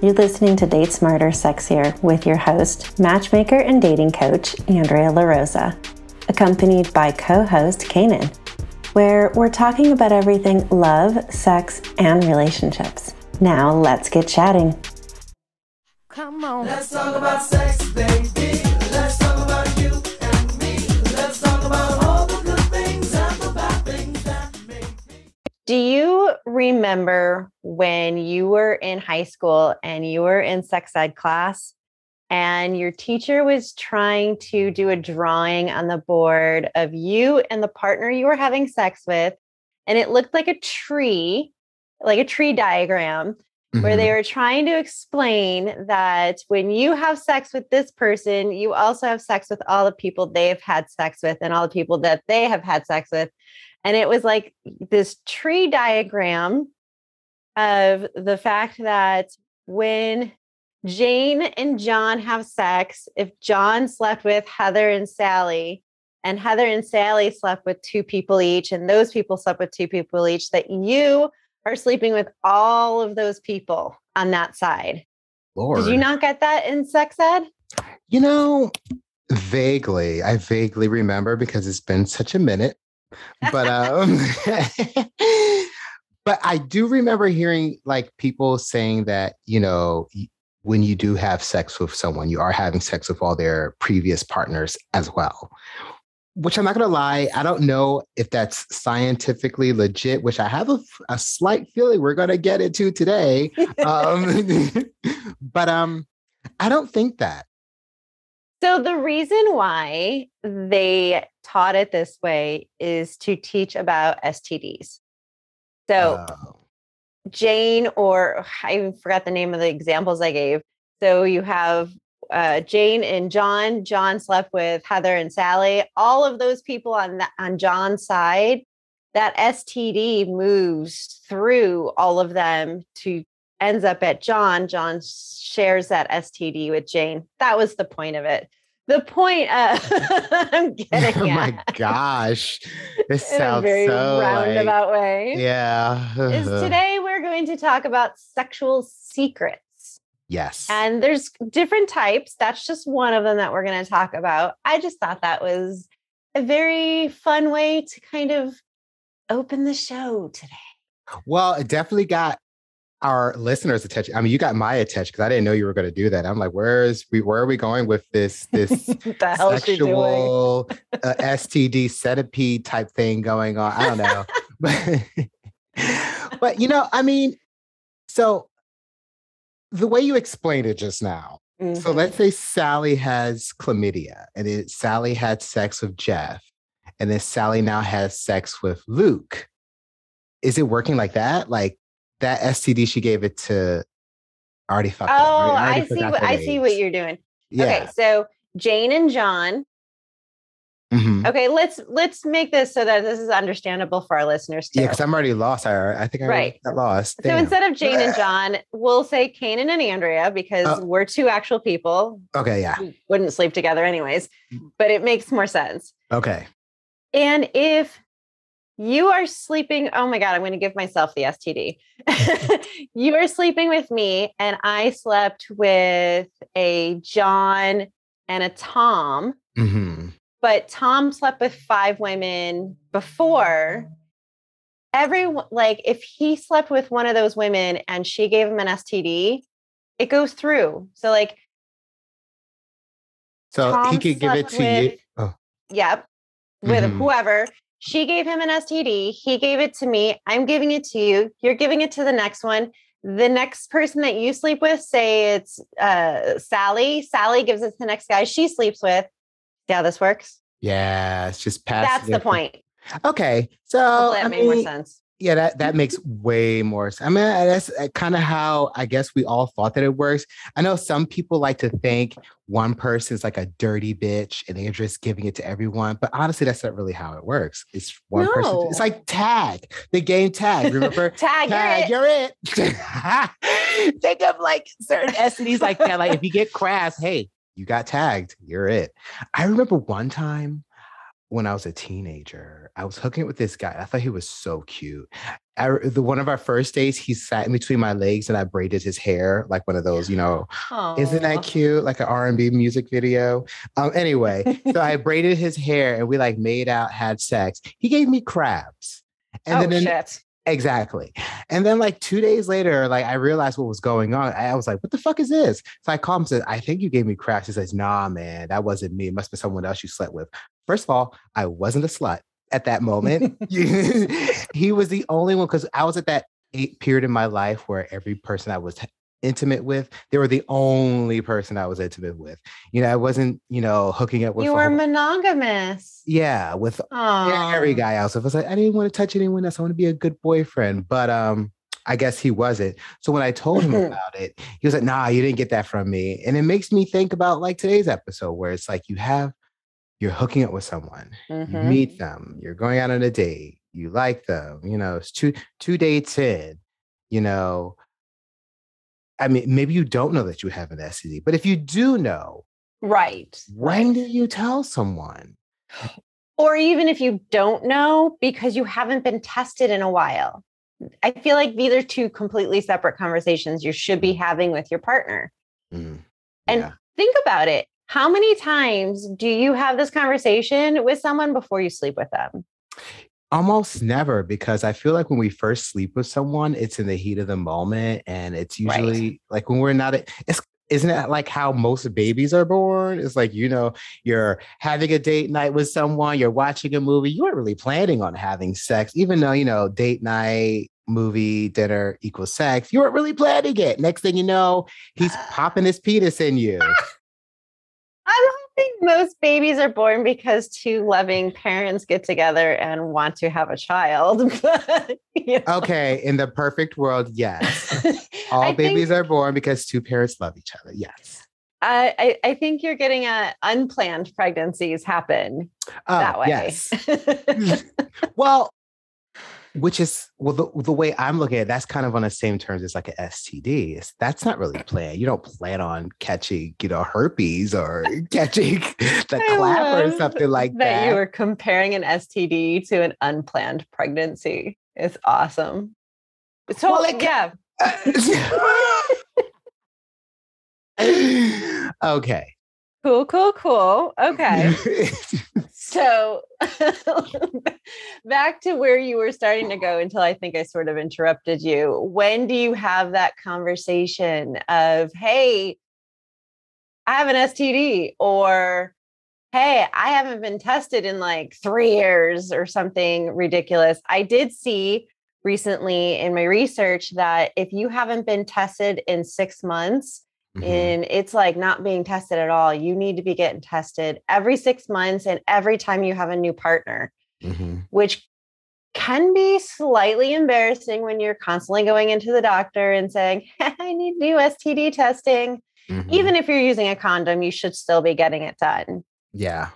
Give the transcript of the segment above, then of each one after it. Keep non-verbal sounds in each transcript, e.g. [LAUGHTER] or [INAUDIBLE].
You're listening to Date Smarter Sexier with your host, matchmaker and dating coach, Andrea LaRosa, accompanied by co host Canaan, where we're talking about everything love, sex, and relationships. Now let's get chatting. Come on. Let's talk about sex, baby. Do you remember when you were in high school and you were in sex ed class and your teacher was trying to do a drawing on the board of you and the partner you were having sex with and it looked like a tree, like a tree diagram where they Mhm. were trying to explain that when you have sex with this person, you also have sex with all the people they've had sex with and all the people that they have had sex with. And it was like this tree diagram of the fact that when Jane and John have sex, if John slept with Heather and Sally, and Heather and Sally slept with two people each, and those people slept with two people each, that you are sleeping with all of those people on that side. Lord. Did you not get that in sex ed? You know, vaguely, I vaguely remember because it's been such a minute. But um [LAUGHS] but I do remember hearing like people saying that, you know, when you do have sex with someone, you are having sex with all their previous partners as well. Which I'm not gonna lie, I don't know if that's scientifically legit, which I have a, a slight feeling we're gonna get into today. [LAUGHS] Um, [LAUGHS] but um, I don't think that. So, the reason why they taught it this way is to teach about STDs. So, Oh. Jane, or I even forgot the name of the examples I gave. So you have uh, Jane and John. John slept with Heather and Sally. All of those people on that, on John's side, that STD moves through all of them to ends up at John. John shares that STD with Jane. That was the point of it. The point of uh, [LAUGHS] I'm [LAUGHS] oh getting oh my at gosh, this sounds very so like, roundabout way yeah. is [LAUGHS] today we're going to talk about sexual secrets. Yes. And there's different types. That's just one of them that we're going to talk about. I just thought that was a very fun way to kind of open the show today. well, it definitely got our listeners' attention. I mean, you got my attention because I didn't know you were going to do that. I'm like, where is we? Where are we going with this? This What [LAUGHS] the hell is she doing? sexual uh, STD centipede type thing going on. I don't know, but [LAUGHS] [LAUGHS] but you know, I mean, so the way you explained it just now. So Mhm. let's say Sally has chlamydia, and it, Sally had sex with Jeff, and then Sally now has sex with Luke. Is it working like that? Like that STD she gave it to I already fucked Oh, already I see what I see what you're doing. Yeah. Okay, so Jane and John. mhm. Okay, let's let's make this so that this is understandable for our listeners too. Yeah, because I'm already lost. I, I think I Right. got lost. So instead of Jane and [LAUGHS] John, we'll say Canaan and Andrea because Oh. we're two actual people okay, yeah. who wouldn't sleep together anyways, but it makes more sense. Okay. And if you are sleeping, oh my God, I'm going to give myself the STD. [LAUGHS] [LAUGHS] you are sleeping with me, and I slept with a John and a Tom, hmm but Tom slept with five women before. Everyone, like, if he slept with one of those women and she gave him an STD, it goes through. So, like, So he could give it to you. Oh, Yep. With Mhm. whoever. She gave him an STD. He gave it to me. I'm giving it to you. You're giving it to the next one. The next person that you sleep with, say it's uh, Sally. Sally gives it to the next guy she sleeps with. Yeah, this works? yeah, it's just past. That's the point. Okay, so that I made more sense. Yeah, that that makes way more sense. I mean, uh, that's kind of how I guess we all thought that it works. I know some people like to think one person's like a dirty bitch and they're just giving it to everyone, but honestly, that's not really how it works. It's one person. It's like tag, the game tag. Remember? Tag, [LAUGHS] Tag, you're it. you're it. [LAUGHS] Think of like certain STDs like that. Like if you get crass, hey, you got tagged, you're it. I remember one time when I was a teenager. I was hooking up with this guy. I thought he was so cute. I, the one of our first days, he sat in between my legs and I braided his hair like one of those, you know, isn't that cute? Like an R&B music video. Um, anyway, so I [LAUGHS] braided his hair and we like made out, had sex. He gave me crabs. And oh then shit. Exactly. And then like two days later, like I realized what was going on. I, I was like, what the fuck is this? So I called him and said, I think you gave me crabs. He says, nah, man, that wasn't me. It must be someone else you slept with. First of all, I wasn't a slut at that moment. [LAUGHS] [LAUGHS] he was the only one because I was at that eight period in my life where every person I was intimate with, they were the only person I was intimate with. You know, I wasn't, you know, hooking up with You were monogamous. yeah, with Oh, every guy else. I was like, I didn't want to touch anyone else. I want to be a good boyfriend. But um, I guess he wasn't. So when I told him [LAUGHS] about it, he was like, nah, you didn't get that from me. And it makes me think about like today's episode where it's like you have you're hooking up with someone, you Mhm. meet them, you're going out on a date, you like them, you know, it's two two dates in, you know. I mean, maybe you don't know that you have an STD, but if you do know, Right. when do you tell someone? [SIGHS] Or even if you don't know because you haven't been tested in a while. I feel like these are two completely separate conversations you should be having with your partner. Mm, And think about it. How many times do you have this conversation with someone before you sleep with them? Almost never, because I feel like when we first sleep with someone, it's in the heat of the moment, and it's Right. usually like when we're not. It's isn't it like how most babies are born? It's like you know you're having a date night with someone, you're watching a movie, you weren't really planning on having sex, even though you know date night, movie, dinner equals sex. You weren't really planning it. Next thing you know, he's [SIGHS] popping his penis in you. I think most babies are born because two loving parents get together and want to have a child. [LAUGHS] But, you know. Okay, in the perfect world, yes. [LAUGHS] All babies think, are born because two parents love each other. Yes. I, I, I think you're getting at unplanned pregnancies happen Oh, that way. yes. [LAUGHS] well, which is well the, the way I'm looking at it, that's kind of on the same terms as like an STD. It's, that's not really planned. You don't plan on catching, you know, herpes or [LAUGHS] catching the clap or something like that that. you were comparing an STD to an unplanned pregnancy. It's awesome. So Well, it yeah, [LAUGHS] [LAUGHS] okay. Cool, cool, cool. Okay. [LAUGHS] So [LAUGHS] back to where you were starting to go until I think I sort of interrupted you. When do you have that conversation of, hey, I have an STD or hey, I haven't been tested in like three years or something ridiculous. I did see recently in my research that if you haven't been tested in six months, Mhm. and it's like not being tested at all. You need to be getting tested every six months and every time you have a new partner, Mhm. which can be slightly embarrassing when you're constantly going into the doctor and saying, [LAUGHS] I need to do STD testing. Mhm. Even if you're using a condom, you should still be getting it done. yeah.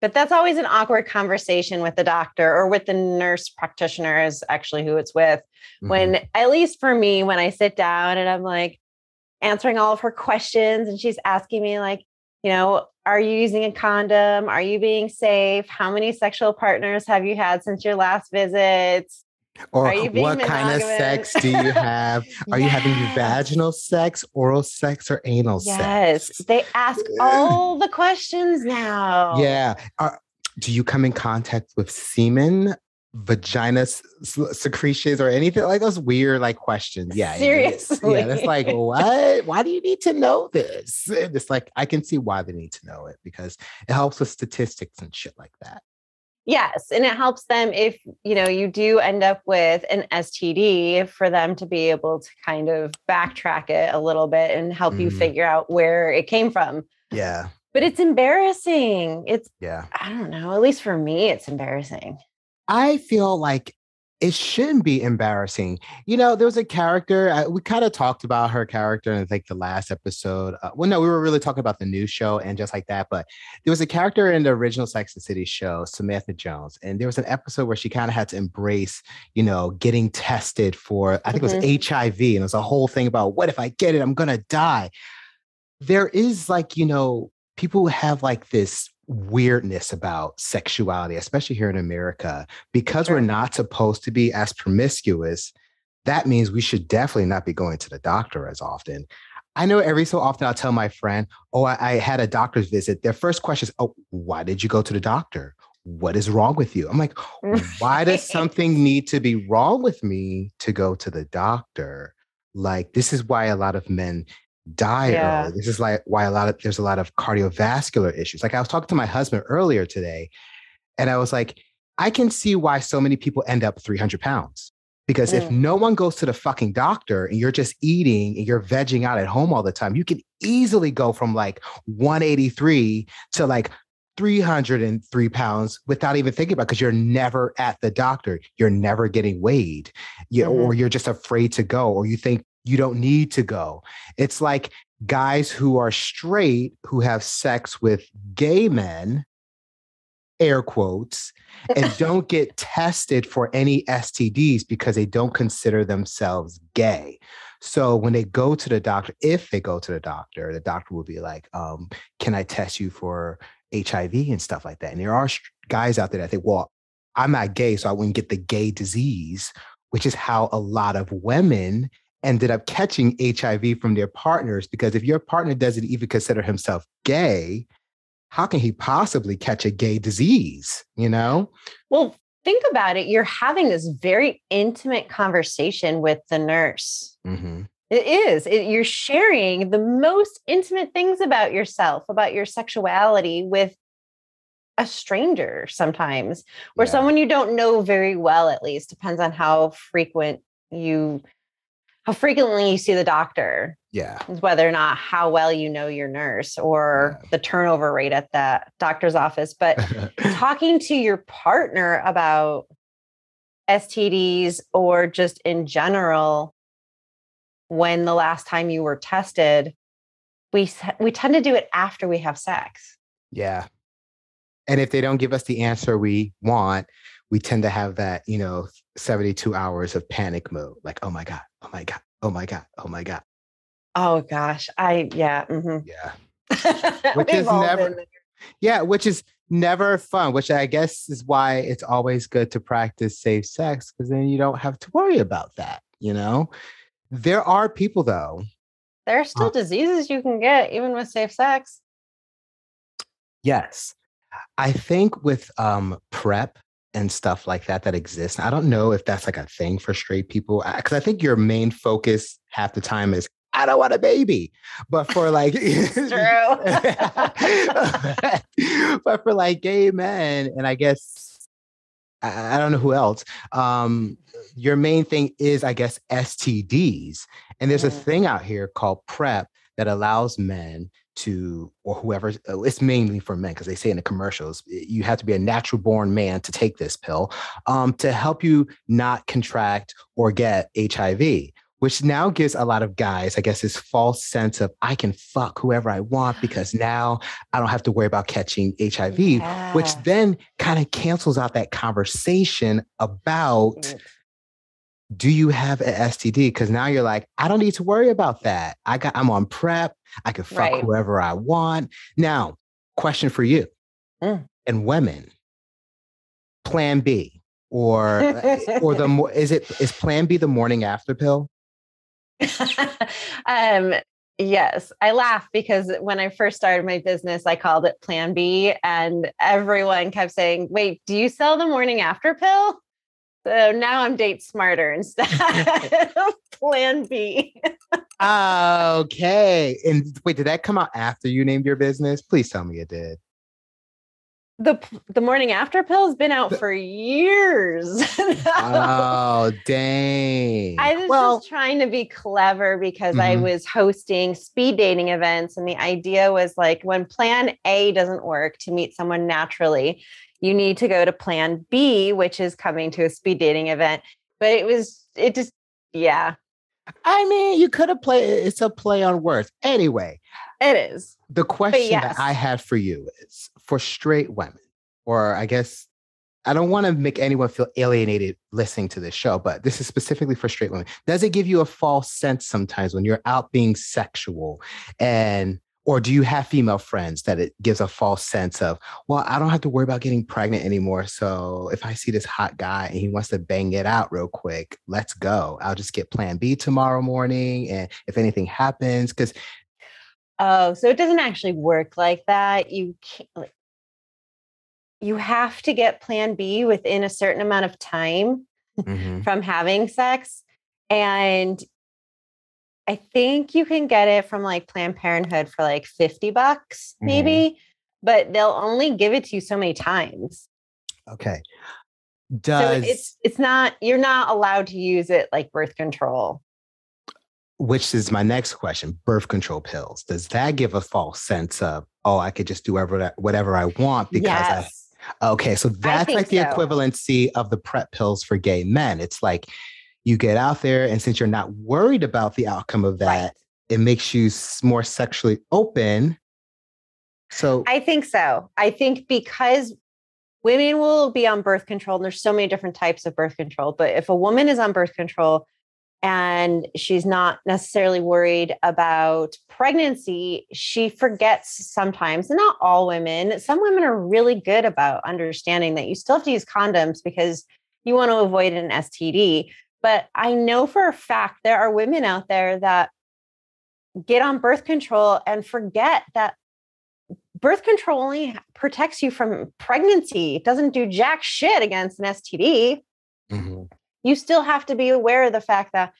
But that's always an awkward conversation with the doctor or with the nurse practitioner, is actually who it's with. Mhm. when at least for me when i sit down and i'm like answering all of her questions and she's asking me like you know are you using a condom? Are you being safe? How many sexual partners have you had since your last visits? Or are you being what kind of sex do you have? [LAUGHS] Are you having vaginal sex, oral sex, or anal yes. sex? they ask all the questions now. Yeah. Are, do you come in contact with semen, vagina s- secretions, or anything like those weird like questions? Yeah. Seriously. Yeah. That's like, [LAUGHS] what? Why do you need to know this? And It's like, I can see why they need to know it because it helps with statistics and shit like that. Yes, and it helps them if you know you do end up with an STD for them to be able to kind of backtrack it a little bit and help you Mhm. figure out where it came from. Yeah. But it's embarrassing. It's Yeah. I don't know, at least for me it's embarrassing. I feel like it shouldn't be embarrassing. You know, there was a character, uh, we kind of talked about her character in like the last episode. Uh, well, no, we were really talking about the new show and just like that. But there was a character in the original Sex and City show, Samantha Jones. And there was an episode where she kind of had to embrace, you know, getting tested for, I think it was HIV. And it was a whole thing about what if I get it, I'm going to die. There is like, you know, people have like this weirdness about sexuality, especially here in America, because Sure. we're not supposed to be as promiscuous. That means we should definitely not be going to the doctor as often. I know every so often I'll tell my friend, Oh, I, I had a doctor's visit. Their first question is, Oh, why did you go to the doctor? What is wrong with you? I'm like, why does [LAUGHS] something need to be wrong with me to go to the doctor? Like, this is why a lot of men die Yeah. early. This is like why a lot of there's a lot of cardiovascular issues. Like I was talking to my husband earlier today, and I was like, I can see why so many people end up 300 pounds. Because if Mm. no one goes to the fucking doctor and you're just eating and you're vegging out at home all the time, you can easily go from like 183 to like 303 pounds without even thinking about because you're never at the doctor. You're never getting weighed. You, Or you're just afraid to go, or you think you don't need to go. It's like guys who are straight who have sex with gay men, air quotes, and [LAUGHS] don't get tested for any STDs because they don't consider themselves gay. So when they go to the doctor, if they go to the doctor, the doctor will be like, um, "Can I test you for HIV and stuff like that?" And there are guys out there that think, "Well, I'm not gay, so I wouldn't get the gay disease," which is how a lot of women ended up catching HIV from their partners. Because if your partner doesn't even consider himself gay, how can he possibly catch a gay disease? You know? Well, think about it. You're having this very intimate conversation with the nurse. Mm-hmm. It is. It, you're sharing the most intimate things about yourself, about your sexuality with a stranger sometimes, or Yeah. someone you don't know very well, at least. Depends on how frequent you how frequently you see the doctor, Yeah. is whether or not how well you know your nurse or Yeah. the turnover rate at that doctor's office. But [LAUGHS] talking to your partner about STDs or just in general, when the last time you were tested, we we tend to do it after we have sex. Yeah. And if they don't give us the answer we want, we tend to have that, you know, 72 hours of panic mode. Like, oh my God, oh my God, oh my God, oh my God. Oh gosh, I yeah, mhm. Yeah. [LAUGHS] Which is never- Yeah, which is never fun, which I guess is why it's always good to practice safe sex because then you don't have to worry about that, you know? There are people though. There are still Uh, diseases you can get even with safe sex. Yes. I think with um prep and stuff like that that exists. I don't know if that's like a thing for straight people because I think your main focus half the time is I don't want a baby. But for like [LAUGHS] true, [LAUGHS] but for like gay men and I guess I, I don't know who else. Um your main thing is I guess STDs. And there's a Mm. thing out here called PrEP that allows men to, or whoever, uh, it's mainly for men because they say in the commercials, you have to be a natural born man to take this pill um, to help you not contract or get HIV, which now gives a lot of guys, I guess, this false sense of I can fuck whoever I want [SIGHS] because now I don't have to worry about catching HIV, which then kind of cancels out that conversation about. Do you have an STD? Because now you're like, I don't need to worry about that. I got, I'm on prep. I can fuck Right. whoever I want. Now, question for you Mm. and women: Plan B, or or the [LAUGHS] is it is Plan B the morning after pill? [LAUGHS] um yes i laugh because when i first started my business i called it plan b and everyone kept saying wait do you sell the morning after pill so now i'm date smarter instead [LAUGHS] of plan b Okay. And wait, did that come out after you named your business? Please tell me it did. the the morning after pill has been out The- for years [LAUGHS] Oh, [LAUGHS] dang. I was well, just trying to be clever because I Mhm. was hosting speed dating events. And the idea was like when plan A doesn't work to meet someone naturally, you need to go to plan B, which is coming to a speed dating event. But it was, it just, yeah, I mean, you could have played it's a play on words. Anyway, it is. the question yes. that I have for you is for straight women, or I guess I don't want to make anyone feel alienated listening to this show, but this is specifically for straight women. Does it give you a false sense sometimes when you're out being sexual and or do you have female friends that it gives a false sense of, well, I don't have to worry about getting pregnant anymore. So if I see this hot guy and he wants to bang it out real quick, let's go. I'll just get plan B tomorrow morning. And if anything happens, because Oh, so it doesn't actually work like that. You can't, like, you have to get plan B within a certain amount of time Mhm. from having sex. And I think you can get it from like Planned Parenthood for like 50 bucks, Mhm. maybe, but they'll only give it to you so many times. okay. So Does it's it's not you're not allowed to use it like birth control. which is my next question birth control pills does that give a false sense of oh i could just do whatever whatever i want because yes. i okay so that's like the so. equivalency of the prep pills for gay men it's like you get out there and since you're not worried about the outcome of that Right. it makes you more sexually open so I think so. I think because women will be on birth control, and there's so many different types of birth control. But if a woman is on birth control and she's not necessarily worried about pregnancy, she forgets sometimes, and not all women, some women are really good about understanding that you still have to use condoms because you want to avoid an STD. But I know for a fact there are women out there that get on birth control and forget that birth control only protects you from pregnancy. It doesn't do jack shit against an STD. Mhm. You still have to be aware of the fact that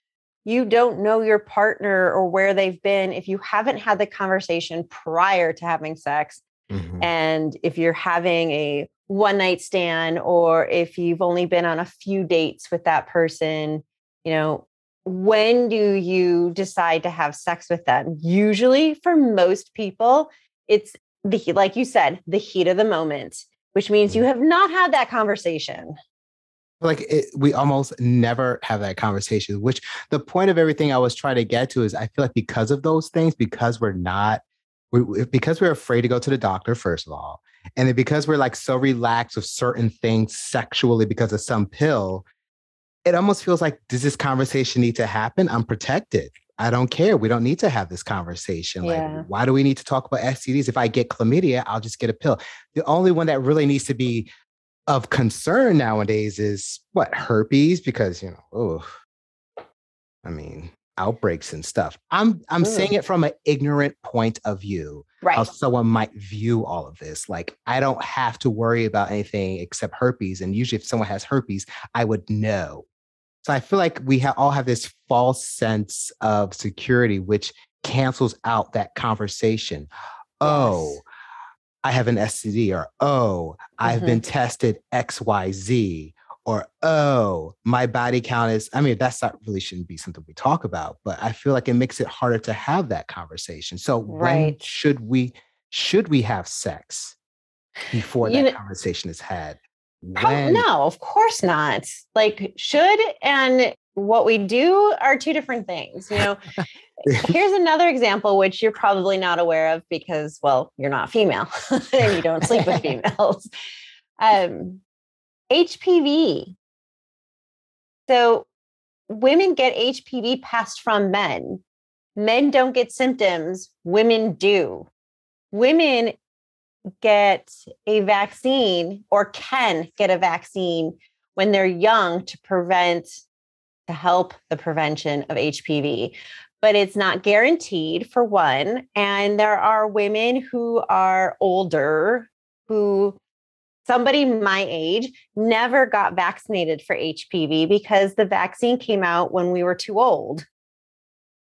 you don't know your partner or where they've been if you haven't had the conversation prior to having sex. Mhm. And if you're having a one night stand or if you've only been on a few dates with that person, you know, when do you decide to have sex with them? Usually, for most people, it's the he- like you said, the heat of the moment, which means you mm. have not had that conversation. like it, we almost never have that conversation which the point of everything i was trying to get to is i feel like because of those things because we're not we- because we're afraid to go to the doctor first of all and then because we're like so relaxed with certain things sexually because of some pill it almost feels like does this conversation need to happen? I'm protected. I don't care. We don't need to have this conversation. Yeah. like why do we need to talk about stds if i get chlamydia i'll just get a pill. The only one that really needs to be of concern nowadays is what herpes? Because you know oh i mean outbreaks and stuff i'm i'm Ugh. saying it from an ignorant point of view Right. how someone might view all of this like i don't have to worry about anything except herpes and usually if someone has herpes i would know so i feel like we ha- all have this false sense of security which cancels out that conversation oh I have an STD, or oh, I've Mhm. been tested XYZ, or oh, my body count is. I mean, that's not really shouldn't be something we talk about, but I feel like it makes it harder to have that conversation. So when Right. should we should we have sex before You that kn- conversation is had? When- no, of course not. Like should and what we do are two different things. You know, [LAUGHS] here's another example which you're probably not aware of because, well, you're not female [LAUGHS] and you don't sleep with [LAUGHS] females. Um, HPV. So women get HPV passed from men. Men don't get symptoms, women do. Women get a vaccine or can get a vaccine when they're young to prevent to help the prevention of HPV but it's not guaranteed for one and there are women who are older who somebody my age never got vaccinated for HPV because the vaccine came out when we were too old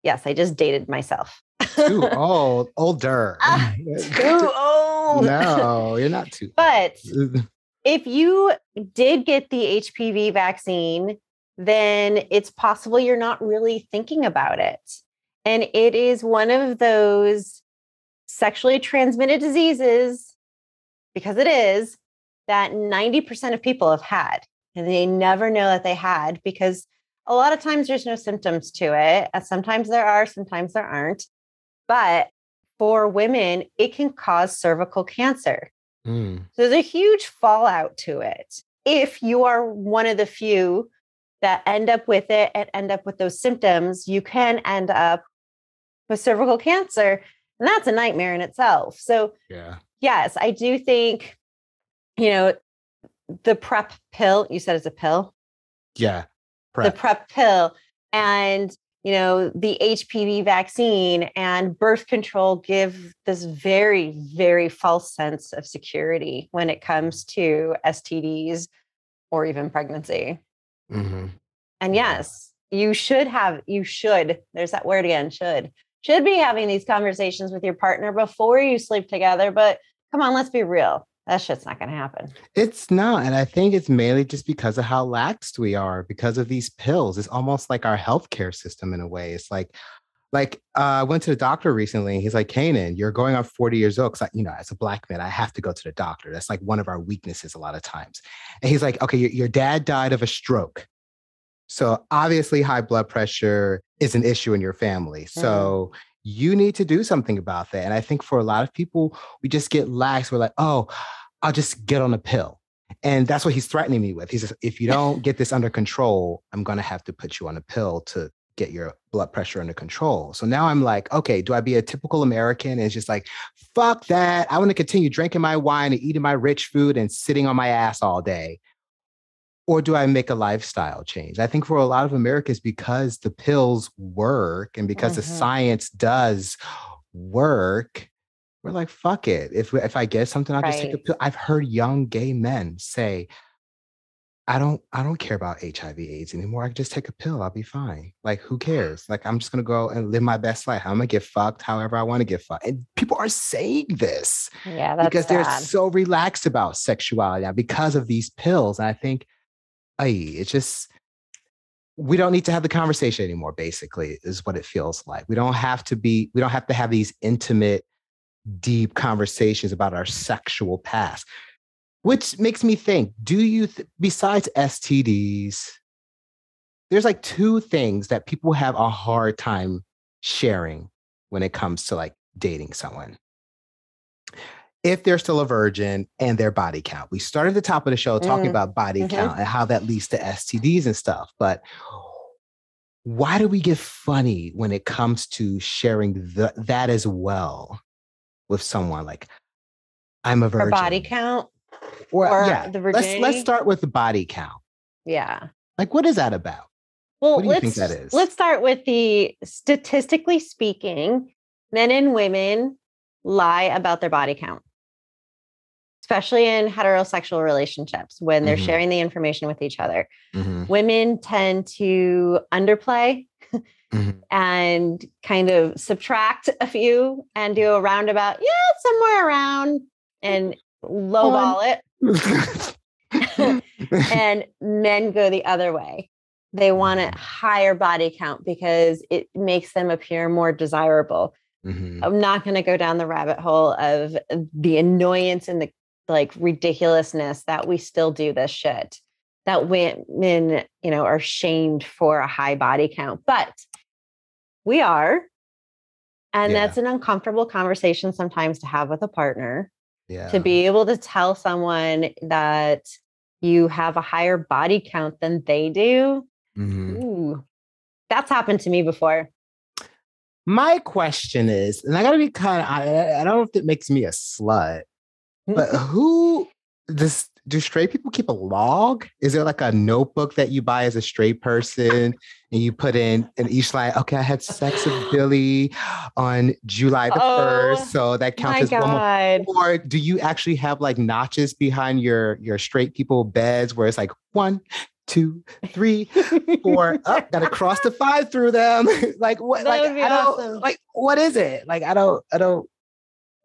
yes i just dated myself too [LAUGHS] old, older. Ah, [LAUGHS] too old no, you're not too. [LAUGHS] but if you did get the HPV vaccine, then it's possible you're not really thinking about it. And it is one of those sexually transmitted diseases, because it is, that 90% of people have had. And they never know that they had because a lot of times there's no symptoms to it. Sometimes there are, sometimes there aren't. But for women, it can cause cervical cancer. Mm. So there's a huge fallout to it. If you are one of the few that end up with it and end up with those symptoms, you can end up with cervical cancer. And that's a nightmare in itself. So, Yeah. yes, I do think, you know, the prep pill, you said it's a pill, Yeah. the Prep. prep pill, and, you know, the HPV vaccine and birth control give this very, very false sense of security when it comes to STDs or even pregnancy. Mhm. And yes, you should have, you should, there's that word again, should, should be having these conversations with your partner before you sleep together. But come on, let's be real. That shit's not going to happen. It's not. And I think it's mainly just because of how laxed we are because of these pills. It's almost like our healthcare system in a way. It's like, like uh, I went to the doctor recently and he's like, Canaan, you're going on 40 years old. Cause I, you know, as a black man, I have to go to the doctor. That's like one of our weaknesses a lot of times. And he's like, okay, your, your dad died of a stroke. So obviously high blood pressure is an issue in your family. So you need to do something about that. And I think for a lot of people, we just get lax. We're like, oh, I'll just get on a pill. And that's what he's threatening me with. He says, if you don't get this under control, I'm going to have to put you on a pill to get your blood pressure under control. So now I'm like, okay, do I be a typical American? And it's just like, fuck that. I want to continue drinking my wine and eating my rich food and sitting on my ass all day. Or do I make a lifestyle change? I think for a lot of Americans, because the pills work and because the Mhm. science does work, we're like, fuck it. If if I get something, I'll just take a pill. I've heard young gay men say, I don't I don't care about HIV AIDS anymore. I can just take a pill. I'll be fine. Like, who cares? Like, I'm just gonna go and live my best life. I'm gonna get fucked however I want to get fucked. And people are saying this Yeah, that's because they're so relaxed about sexuality now because of these pills. And I think, ay, it's just we don't need to have the conversation anymore, basically, is what it feels like. We don't have to be, we don't have to have these intimate, deep conversations about our sexual past. Which makes me think, do you, th- besides STDs, there's like two things that people have a hard time sharing when it comes to like dating someone if they're still a virgin and their body count. We started the top of the show talking Mm, about body mhm. count and how that leads to STDs and stuff. But why do we get funny when it comes to sharing the, that as well with someone? Like, I'm a virgin. body count. Or, or yeah, the let's let's start with the body count. Yeah. Like, what is that about? Well, What do you let's think that is? let's start with the statistically speaking, men and women lie about their body count, especially in heterosexual relationships when they're Mhm. sharing the information with each other. Mhm, Women tend to underplay mhm. and kind of subtract a few and do a roundabout, yeah, somewhere around and lowball it. [LAUGHS] and men go the other way. They want a higher body count because it makes them appear more desirable. Mhm. I'm not going to go down the rabbit hole of the annoyance and the like ridiculousness that we still do this shit. That women, you know, are shamed for a high body count, but we are. And Yeah. that's an uncomfortable conversation sometimes to have with a partner yeah. to be able to tell someone that you have a higher body count than they do. Mhm. Ooh, that's happened to me before. My question is, and I gotta be kind of, I, I don't know if it makes me a slut, but who does do straight people keep a log? Is there like a notebook that you buy as a straight person and you put in in each line, okay, I had sex with [LAUGHS] Billy on July the Oh, 1st. So that counts as one more. Or do you actually have like notches behind your your straight people beds where it's like one, two, three, four, up, gotta cross the five [LAUGHS] through them. [LAUGHS] like what That like I don't like what is it? Like I don't I don't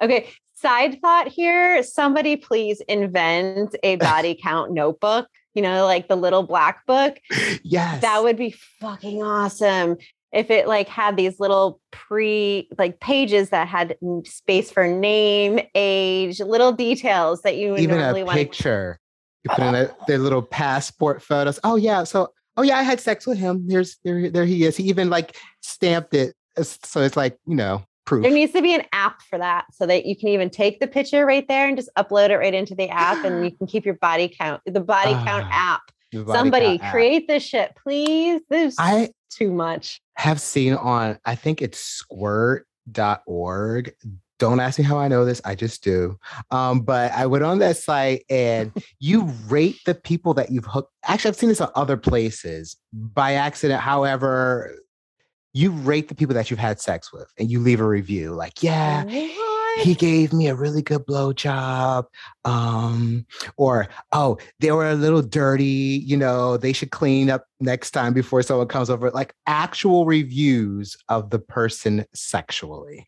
Okay. Side thought here somebody please invent a [LAUGHS] body count notebook, you know, like the little black book. yes. That would be fucking awesome. If it like had these little pre like pages that had space for name, age, little details that you would even normally a want. picture. You put in a, their uh, uh. little passport photos. Oh yeah, so oh yeah, I had sex with him. Here's there there he is. He even like stamped it, so it's like you know proof. There needs to be an app for that so that you can even take the picture right there and just upload it right into the app and [GASPS] you can keep your body count, the body count Ah, app. Body Somebody count app. create this shit, please. This I too much. have seen on I think it's Squirt gaymen.org. Don't ask me how I know this. I just do. Um, but I went on that site and [LAUGHS] you rate the people that you've hooked. Actually, I've seen this on other places by accident. However, you rate the people that you've had sex with and you leave a review like, yeah, What? he gave me a really good blowjob. Um, or oh, they were a little dirty, you know, they should clean up next time before someone comes over. Like actual reviews of the person sexually.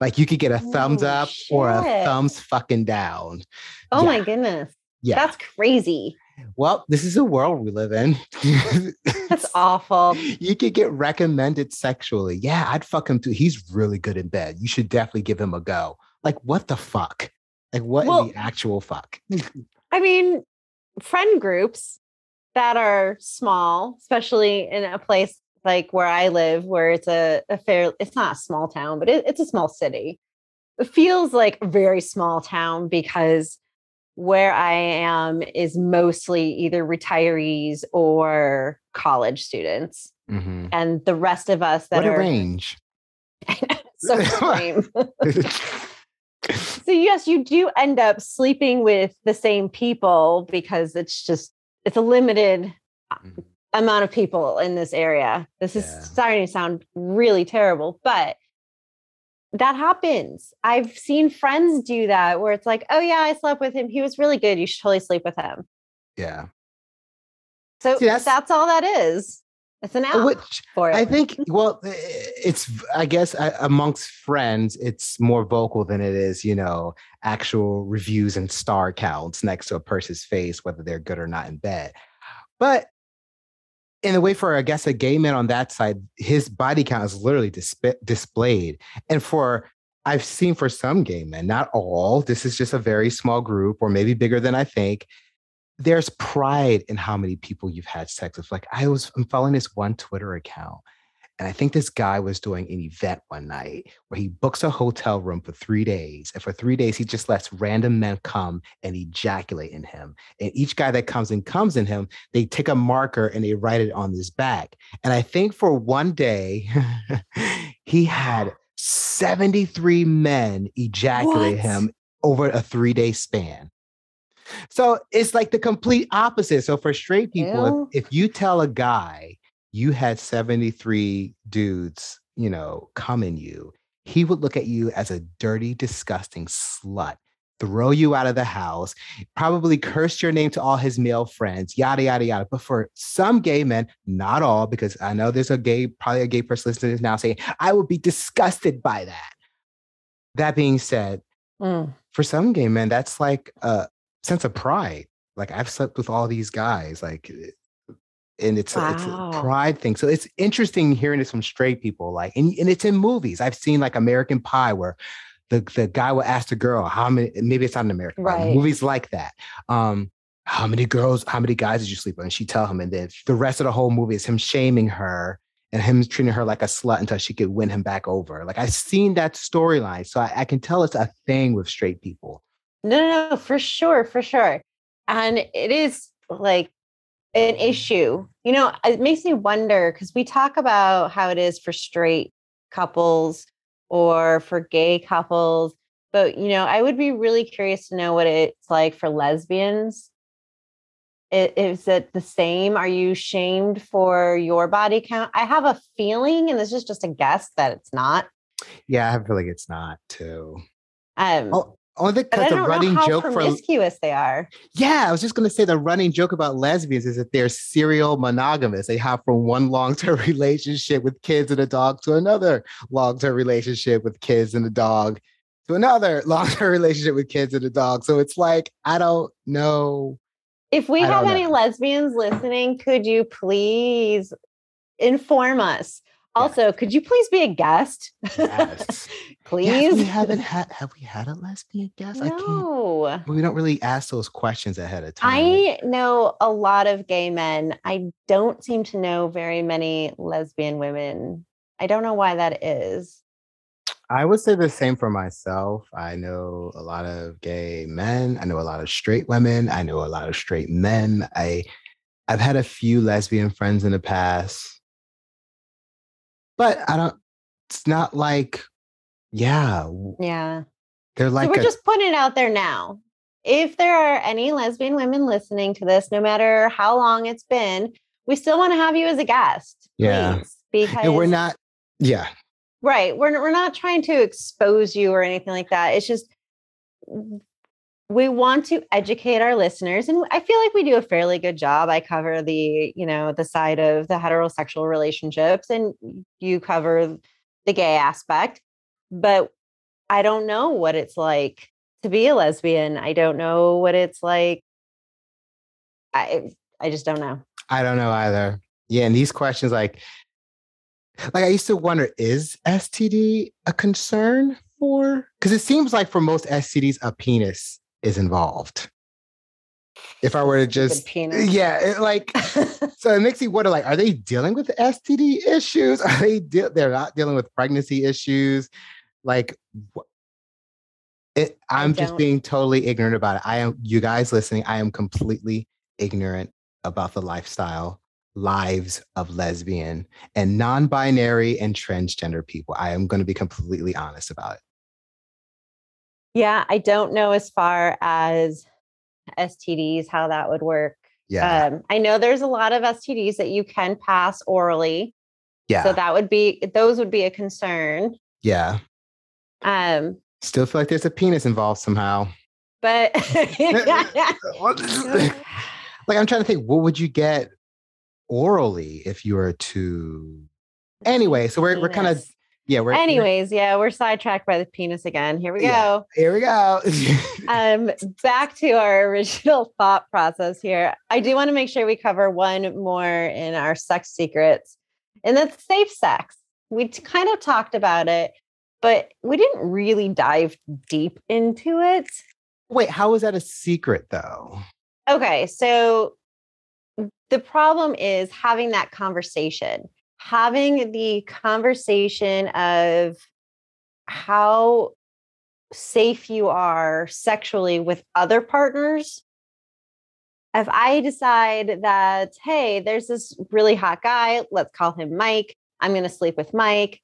Like you could get a thumbs up or a thumbs fucking down. oh my goodness. Yeah. That's crazy. Well, this is a world we live in. That's [LAUGHS] awful. you could get recommended sexually. Yeah, I'd fuck him too. He's really good in bed. You should definitely give him a go. Like, what the fuck? Like, what in Well- the actual fuck? I mean, friend groups that are small, especially in a place like where I live, where it's a, a fair, it's not a small town, but it, it's a small city. It feels like a very small town because where I am is mostly either retirees or college students. Mhm. And the rest of us that What a are range. [LAUGHS] so extreme. so yes, you do end up sleeping with the same people because it's just it's a limited Mhm. amount of people in this area. This is Yeah. starting to sound really terrible, but that happens. I've seen friends do that where it's like, oh yeah, I slept with him. He was really good. You should totally sleep with him. yeah. So See, that's- that's, all that is. It's an app Which for it. [LAUGHS] I think, well, it's, I guess, amongst friends, it's more vocal than it is, you know, actual reviews and star counts next to a person's face, whether they're good or not in bed. But in a way, for I guess a gay man on that side, his body count is literally disp- displayed. And for I've seen for some gay men, not all, this is just a very small group, or maybe bigger than I think. There's pride in how many people you've had sex with. Like I was, I'm following this one Twitter account, and I think this guy was doing an event one night where he books a hotel room for three days. And for three days, he just lets random men come and ejaculate in him. And each guy that comes and comes in him, they take a marker and they write it on his back. And I think for one day, [LAUGHS] he had 73 men ejaculate What? him over a three day span. So it's like the complete opposite. So for straight people, if, if you tell a guy you had 73 dudes, you know, come in you, he would look at you as a dirty, disgusting slut, throw you out of the house, probably curse your name to all his male friends, yada, yada, yada. But for some gay men, not all, because I know there's a gay, probably a gay person listening this now saying, I would be disgusted by that. That being said, Mm. for some gay men, that's like a sense of pride. Like I've slept with all these guys, like, and it's a, it's a pride thing. So it's interesting hearing this from straight people. Like, and, and it's in movies. I've seen like American Pie, where the the guy will ask the girl how many. Maybe it's not an American Pie. Movies like that. Um, how many girls? How many guys did you sleep with? And she tell him, and then the rest of the whole movie is him shaming her and him treating her like a slut until she could win him back over. Like I've seen that storyline, so I, I can tell it's a thing with straight people. No, no, no, for sure, for sure. And it is like an issue. You know, it makes me wonder because we talk about how it is for straight couples or for gay couples, but you know, I would be really curious to know what it's like for lesbians. Is it the same? Are you shamed for your body count? I have a feeling, and this is just a guess, that it's not. Yeah, I feel like it's not too. Um, Oh, only but I because the don't running joke from promiscuous they are. yeah, I was just gonna say the running joke about lesbians is that they're serial monogamous. They hop from one long-term [LAUGHS] relationship with kids and a dog to another long-term relationship with kids and a dog to another [LAUGHS] long-term relationship with kids and a dog. So it's like I don't know. If we I have any know. lesbians listening, could you please inform us? Also, could you please be a guest? Yes. [LAUGHS] please. Yes, we haven't had. Have we had a lesbian guest? I can't. no. We don't really ask those questions ahead of time. I know a lot of gay men. I don't seem to know very many lesbian women. I don't know why that is. I would say the same for myself. I know a lot of gay men. I know a lot of straight women. I know a lot of straight men. I I've had a few lesbian friends in the past. But I don't it's not like, yeah, Yeah. they're like so we're a- just putting it out there now. If there are any lesbian women listening to this, no matter how long it's been, we still want to have you as a guest. Yeah. Please, because and we're not, yeah, right. We're we're not trying to expose you or anything like that. It's just we want to educate our listeners and i feel like we do a fairly good job i cover the you know the side of the heterosexual relationships and you cover the gay aspect but i don't know what it's like to be a lesbian i don't know what it's like i i just don't know I don't know either. Yeah, and these questions, like, like I used to wonder, is STD a concern for? Because it seems like for most STDs, a penis is involved. If I were to just, penis. yeah, it, like, [LAUGHS] so it makes me wonder, like, are they dealing with STD issues? [LAUGHS] Are they? De- they're not dealing with pregnancy issues. Like, wh- it, I'm just being totally ignorant about it. I am. You guys listening, I am completely ignorant about the lifestyle lives of lesbian and non-binary and transgender people. I am going to be completely honest about it. Yeah i don't know as far as stds how that would work Yeah. Um, I know there's a lot of STDs that you can pass orally. yeah. So that would be those would be a concern. yeah. Um, Still feel like there's a penis involved somehow. but [LAUGHS] [LAUGHS] like I'm trying to think, what would you get orally if you were to anyway? So we're we're kind of Penis. Yeah, we're we're- anyways, yeah, we're sidetracked by the penis again. Here we Yeah. go. here we go. [LAUGHS] Um, back to our [LAUGHS] original thought process here. I do want to make sure we cover one more in our sex secrets, and that's safe sex. We kind of talked about it, but we didn't really dive deep into it. Wait, how is that a secret though? Okay, so the problem is having that conversation, having the conversation of how safe you are sexually with other partners. If I decide that, hey, there's this really hot guy, let's call him Mike. I'm going to sleep with Mike.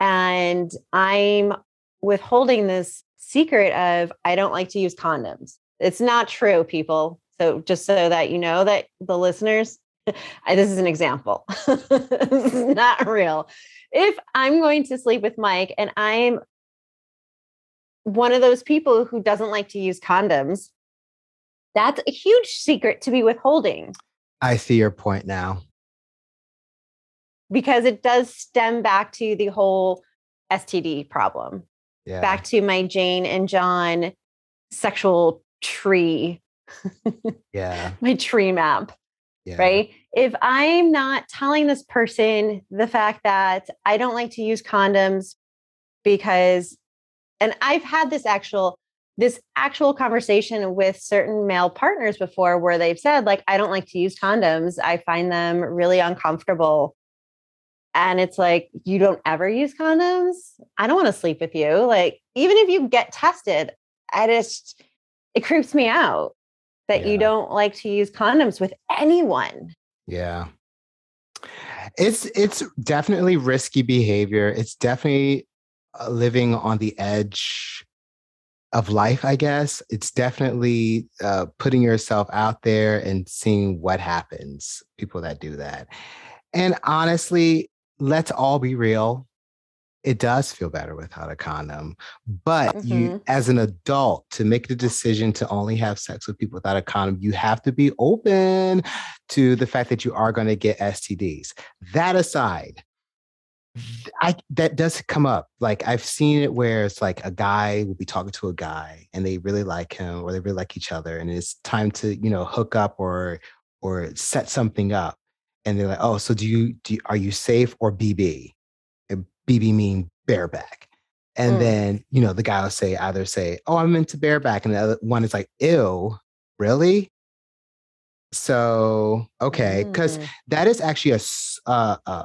And I'm withholding this secret of I don't like to use condoms. It's not true, people. So just so that you know that the listeners, I, [LAUGHS] this is an example. [LAUGHS] this is not real. If I'm going to sleep with Mike and I'm one of those people who doesn't like to use condoms, that's a huge secret to be withholding I see your point now. because it does stem back to the whole STD problem. Yeah. Back to my Jane and John sexual tree, [LAUGHS] yeah. my tree map. Yeah. right? If I'm not telling this person the fact that I don't like to use condoms because, and I've had this actual, this actual conversation with certain male partners before where they've said, like, I don't like to use condoms. I find them really uncomfortable. And it's like, you don't ever use condoms? I don't want to sleep with you. Like, even if you get tested, I just, it creeps me out that Yeah. you don't like to use condoms with anyone. Yeah. It's it's definitely risky behavior. It's definitely uh, living on the edge of life, I guess. It's definitely uh, putting yourself out there and seeing what happens. People that do that. And honestly, let's all be real. It does feel better without a condom. But you, Mhm. as an adult, to make the decision to only have sex with people without a condom, you have to be open to the fact that you are going to get STDs. That aside, I that does come up. Like I've seen it where it's like a guy will be talking to a guy and they really like him or they really like each other, and it's time to you know hook up or or set something up, and they're like, oh, so do you do? You, are you safe or BB? BB mean bareback. And Mm. then, you know, the guy will say either say, Oh, I'm into bareback. And the other one is like, Ew, really? So, okay. Because Mm. that is actually a, s- uh, uh,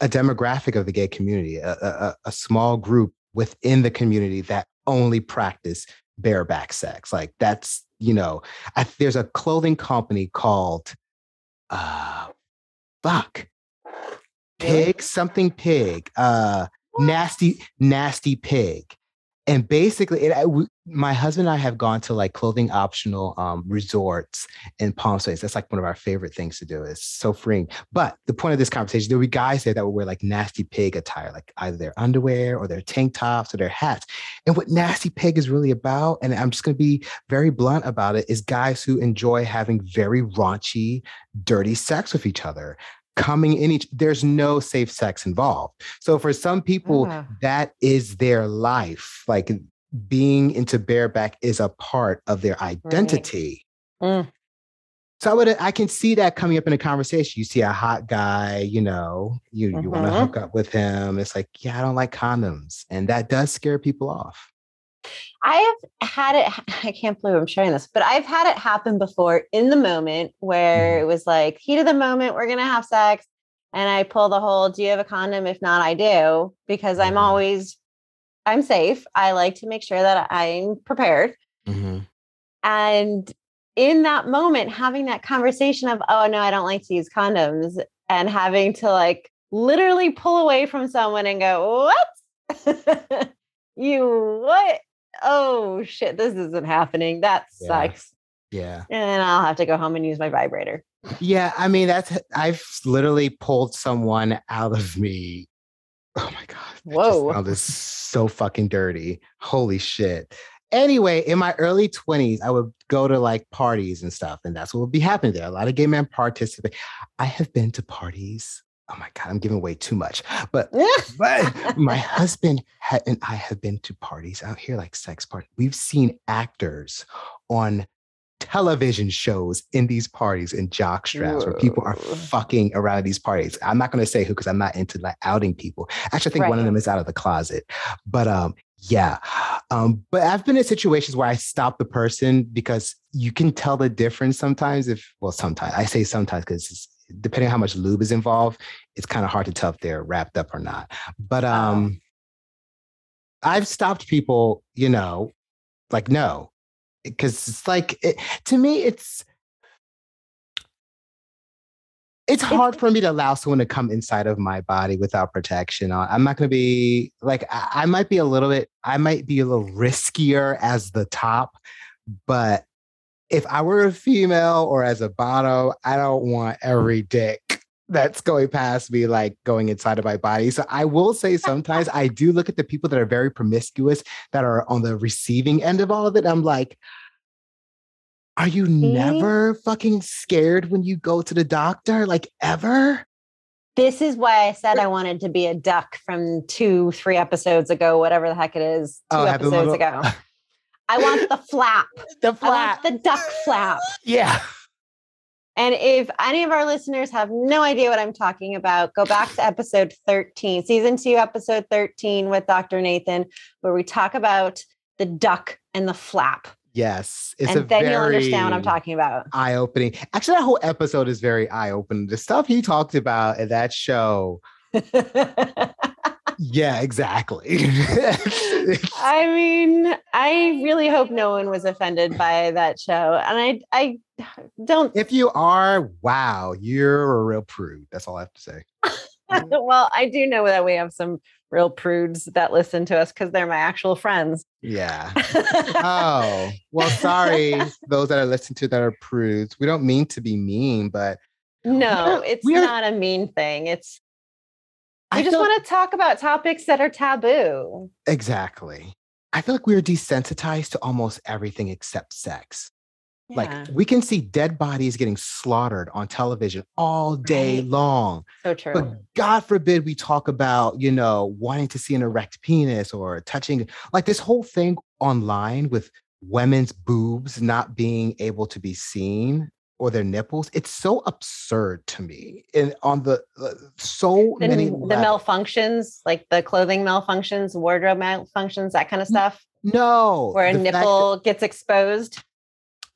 a demographic of the gay community, a, a, a- a small group within the community that only practice bareback sex. Like that's, you know, I, there's a clothing company called, uh, fuck? Pig, something pig, uh, nasty, nasty pig. And basically, it, I, we, my husband and I have gone to like clothing optional um, resorts in Palm Springs. That's like one of our favorite things to do. It's so freeing. But the point of this conversation, there be guys there that will wear like nasty pig attire, like either their underwear or their tank tops or their hats. And what nasty pig is really about, and I'm just going to be very blunt about it, is guys who enjoy having very raunchy, dirty sex with each other. Coming in each, there's no safe sex involved. So for some people, that is their life. Like being into bareback is a part of their identity. Mm. So I would I can see that coming up in a conversation. You see a hot guy, you know, you you want to hook up with him. It's like, yeah, I don't like condoms. And that does scare people off. I have had it. [LAUGHS] I can't believe I'm sharing this, but I've had it happen before in the moment where Mhm. it was like heat of the moment. We're gonna have sex, and I pull the whole. Do you have a condom? If not, I do because I'm Mhm. always, I'm safe. I like to make sure that I'm prepared. Mhm. And in that moment, having that conversation of, oh no, I don't like to use condoms, and having to like literally pull away from someone and go, what? [LAUGHS] you what? Oh shit, this isn't happening. That Yeah. sucks. Yeah. And I'll have to go home and use my vibrator. Yeah. I mean, that's I've literally pulled someone out of me. Oh my God. Whoa. sounded so fucking dirty. Holy shit. Anyway, in my early 20s, I would go to like parties and stuff, and that's what would be happening there. A lot of gay men participate. I have been to parties. Oh my God, I'm giving away too much. But [LAUGHS] but my husband ha- and I have been to parties out here, like sex parties. We've seen actors on television shows in these parties in jock straps where people are fucking around at these parties. I'm not going to say who because I'm not into like outing people. Actually, I think one of them is out of the closet. But um, yeah. Um, but I've been in situations where I stop the person because you can tell the difference sometimes. If well, sometimes I say sometimes because depending on how much lube is involved, it's kind of hard to tell if they're wrapped up or not. But Oh. um, I've stopped people, you know, like no, because it's like it, to me, it's it's hard for me to allow someone to come inside of my body without protection. on. I'm not going to be like I, I might be a little bit. I might be a little riskier as the top, but if I were a female or as a bottom, I don't want every dick that's going past me like going inside of my body. So I will say sometimes I do look at the people that are very promiscuous that are on the receiving end of all of it. I'm like, are you mm-hmm. never fucking scared when you go to the doctor? Like ever? This is why I said I wanted to be a duck from two, three episodes ago, whatever the heck it is, oh, two Oh, episodes ago. [LAUGHS] [LAUGHS] I want the flap. The I want the duck flap. yeah. And if any of our listeners have no idea what I'm talking about, go back to episode 13, season two, episode 13 with Dr. Nathan, where we talk about the duck and the flap. Yes. It's a and then you'll understand what I'm talking about. eye opening. Actually, that whole episode is very eye opening. The stuff he talked about in that show. [LAUGHS] Yeah, exactly. [LAUGHS] I mean, I really hope no one was offended by that show. And I I don't if you are, wow, you're a real prude. That's all I have to say. [LAUGHS] well, I do know that we have some real prudes that listen to us because they're my actual friends. Yeah. [LAUGHS] Oh, well, sorry, those that are listening to that are prudes. We don't mean to be mean, but no, it's not a mean thing. It's I I just want to talk about topics that are taboo. exactly. I feel like we're desensitized to almost everything except sex. Yeah. Like we can see dead bodies getting slaughtered on television all day Right. long. so true. But God forbid we talk about, you know, wanting to see an erect penis or touching like this whole thing online with women's boobs not being able to be seen or their nipples. It's so absurd to me. And on the uh, so the, many the levels. malfunctions, like the clothing malfunctions, wardrobe malfunctions, that kind of stuff, no, where a fact that- nipple gets exposed.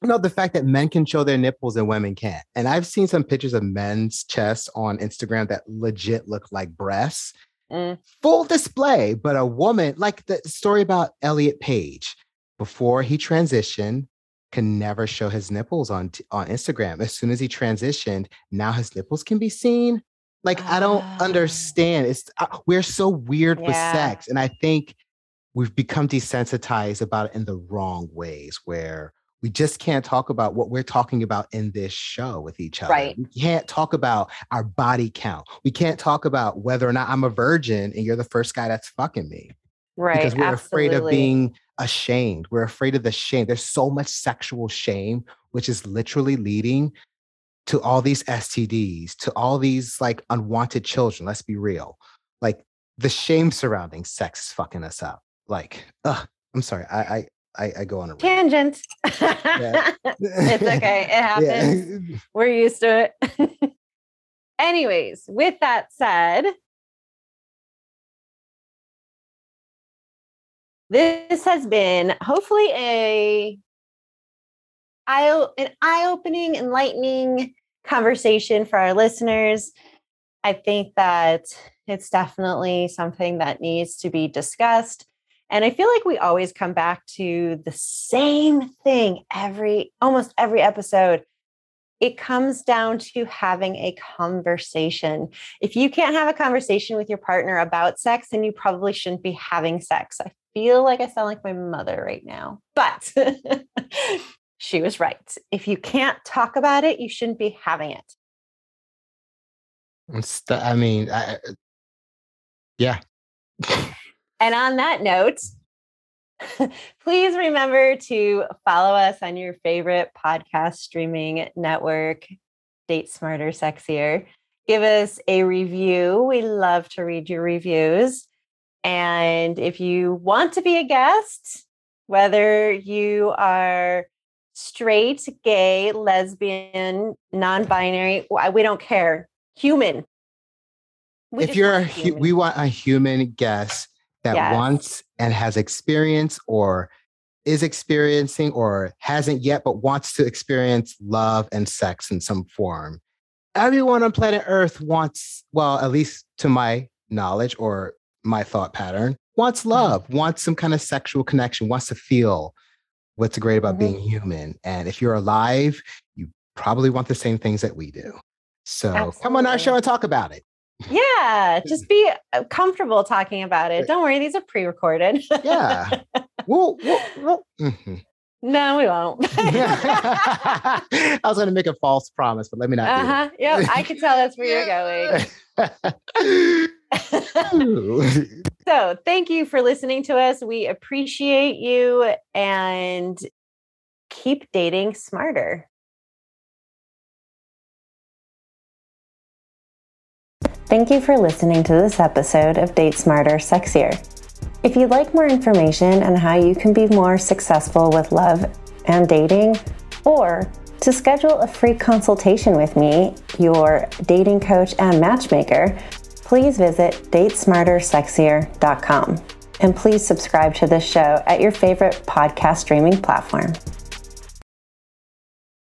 No, the fact that men can show their nipples and women can't. And I've seen some pictures of men's chests on Instagram that legit look like breasts. Mm. Full display, but a woman, like the story about Elliot Page, before he transitioned, can never show his nipples on on Instagram. As soon as he transitioned, now his nipples can be seen. Like I don't Ah. understand. It's uh, we're so weird with sex, and I think we've become desensitized about it in the wrong ways, where we just can't talk about what we're talking about in this show with each other. Right. We can't talk about our body count. We can't talk about whether or not I'm a virgin and you're the first guy that's fucking me right. because we're afraid of being ashamed. We're afraid of the shame. There's so much sexual shame, which is literally leading to all these STDs, to all these like unwanted children. Let's be real. Like the shame surrounding sex is fucking us up. Like, ugh, I'm sorry. I I I, I go on a tangent. Yeah. [LAUGHS] it's [LAUGHS] okay. It happens. Yeah. We're used to it. [LAUGHS] Anyways, with that said, this has been hopefully a eye, an eye-opening, enlightening conversation for our listeners. I think that it's definitely something that needs to be discussed. And I feel like we always come back to the same thing every almost every episode. It comes down to having a conversation. If you can't have a conversation with your partner about sex, then you probably shouldn't be having sex. I feel like I sound like my mother right now, but [LAUGHS] she was right. If you can't talk about it, you shouldn't be having it. It's the- I mean, I, yeah. And on that note, [LAUGHS] please remember to follow us on your favorite podcast streaming network, Date Smarter Sexier. Give us a review. We love to read your reviews. And if you want to be a guest, whether you are straight, gay, lesbian, non binary, we don't care. Human. We if you're a human. we want a human guest that Yes. wants and has experience or is experiencing or hasn't yet but wants to experience love and sex in some form everyone on planet earth wants well at least to my knowledge or my thought pattern Mm-hmm. wants love wants some kind of sexual connection wants to feel what's great about Mhm. being human and if you're alive you probably want the same things that we do so come on our show and talk about it Yeah, [LAUGHS] just be uh, comfortable talking about it. Don't worry, these are pre-recorded. yeah [LAUGHS] We'll, we'll, we'll- mhm. no, we won't. [LAUGHS] I was going to make a false promise, but let me not uh huh. Yep, I can tell that's where you're going. Do it. [LAUGHS] so, thank you for listening to us. We appreciate you and keep dating smarter. Thank you for listening to this episode of Date Smarter Sexier. If you'd like more information on how you can be more successful with love and dating, or to schedule a free consultation with me, your dating coach and matchmaker, please visit datesmartersexier.com. And please subscribe to this show at your favorite podcast streaming platform.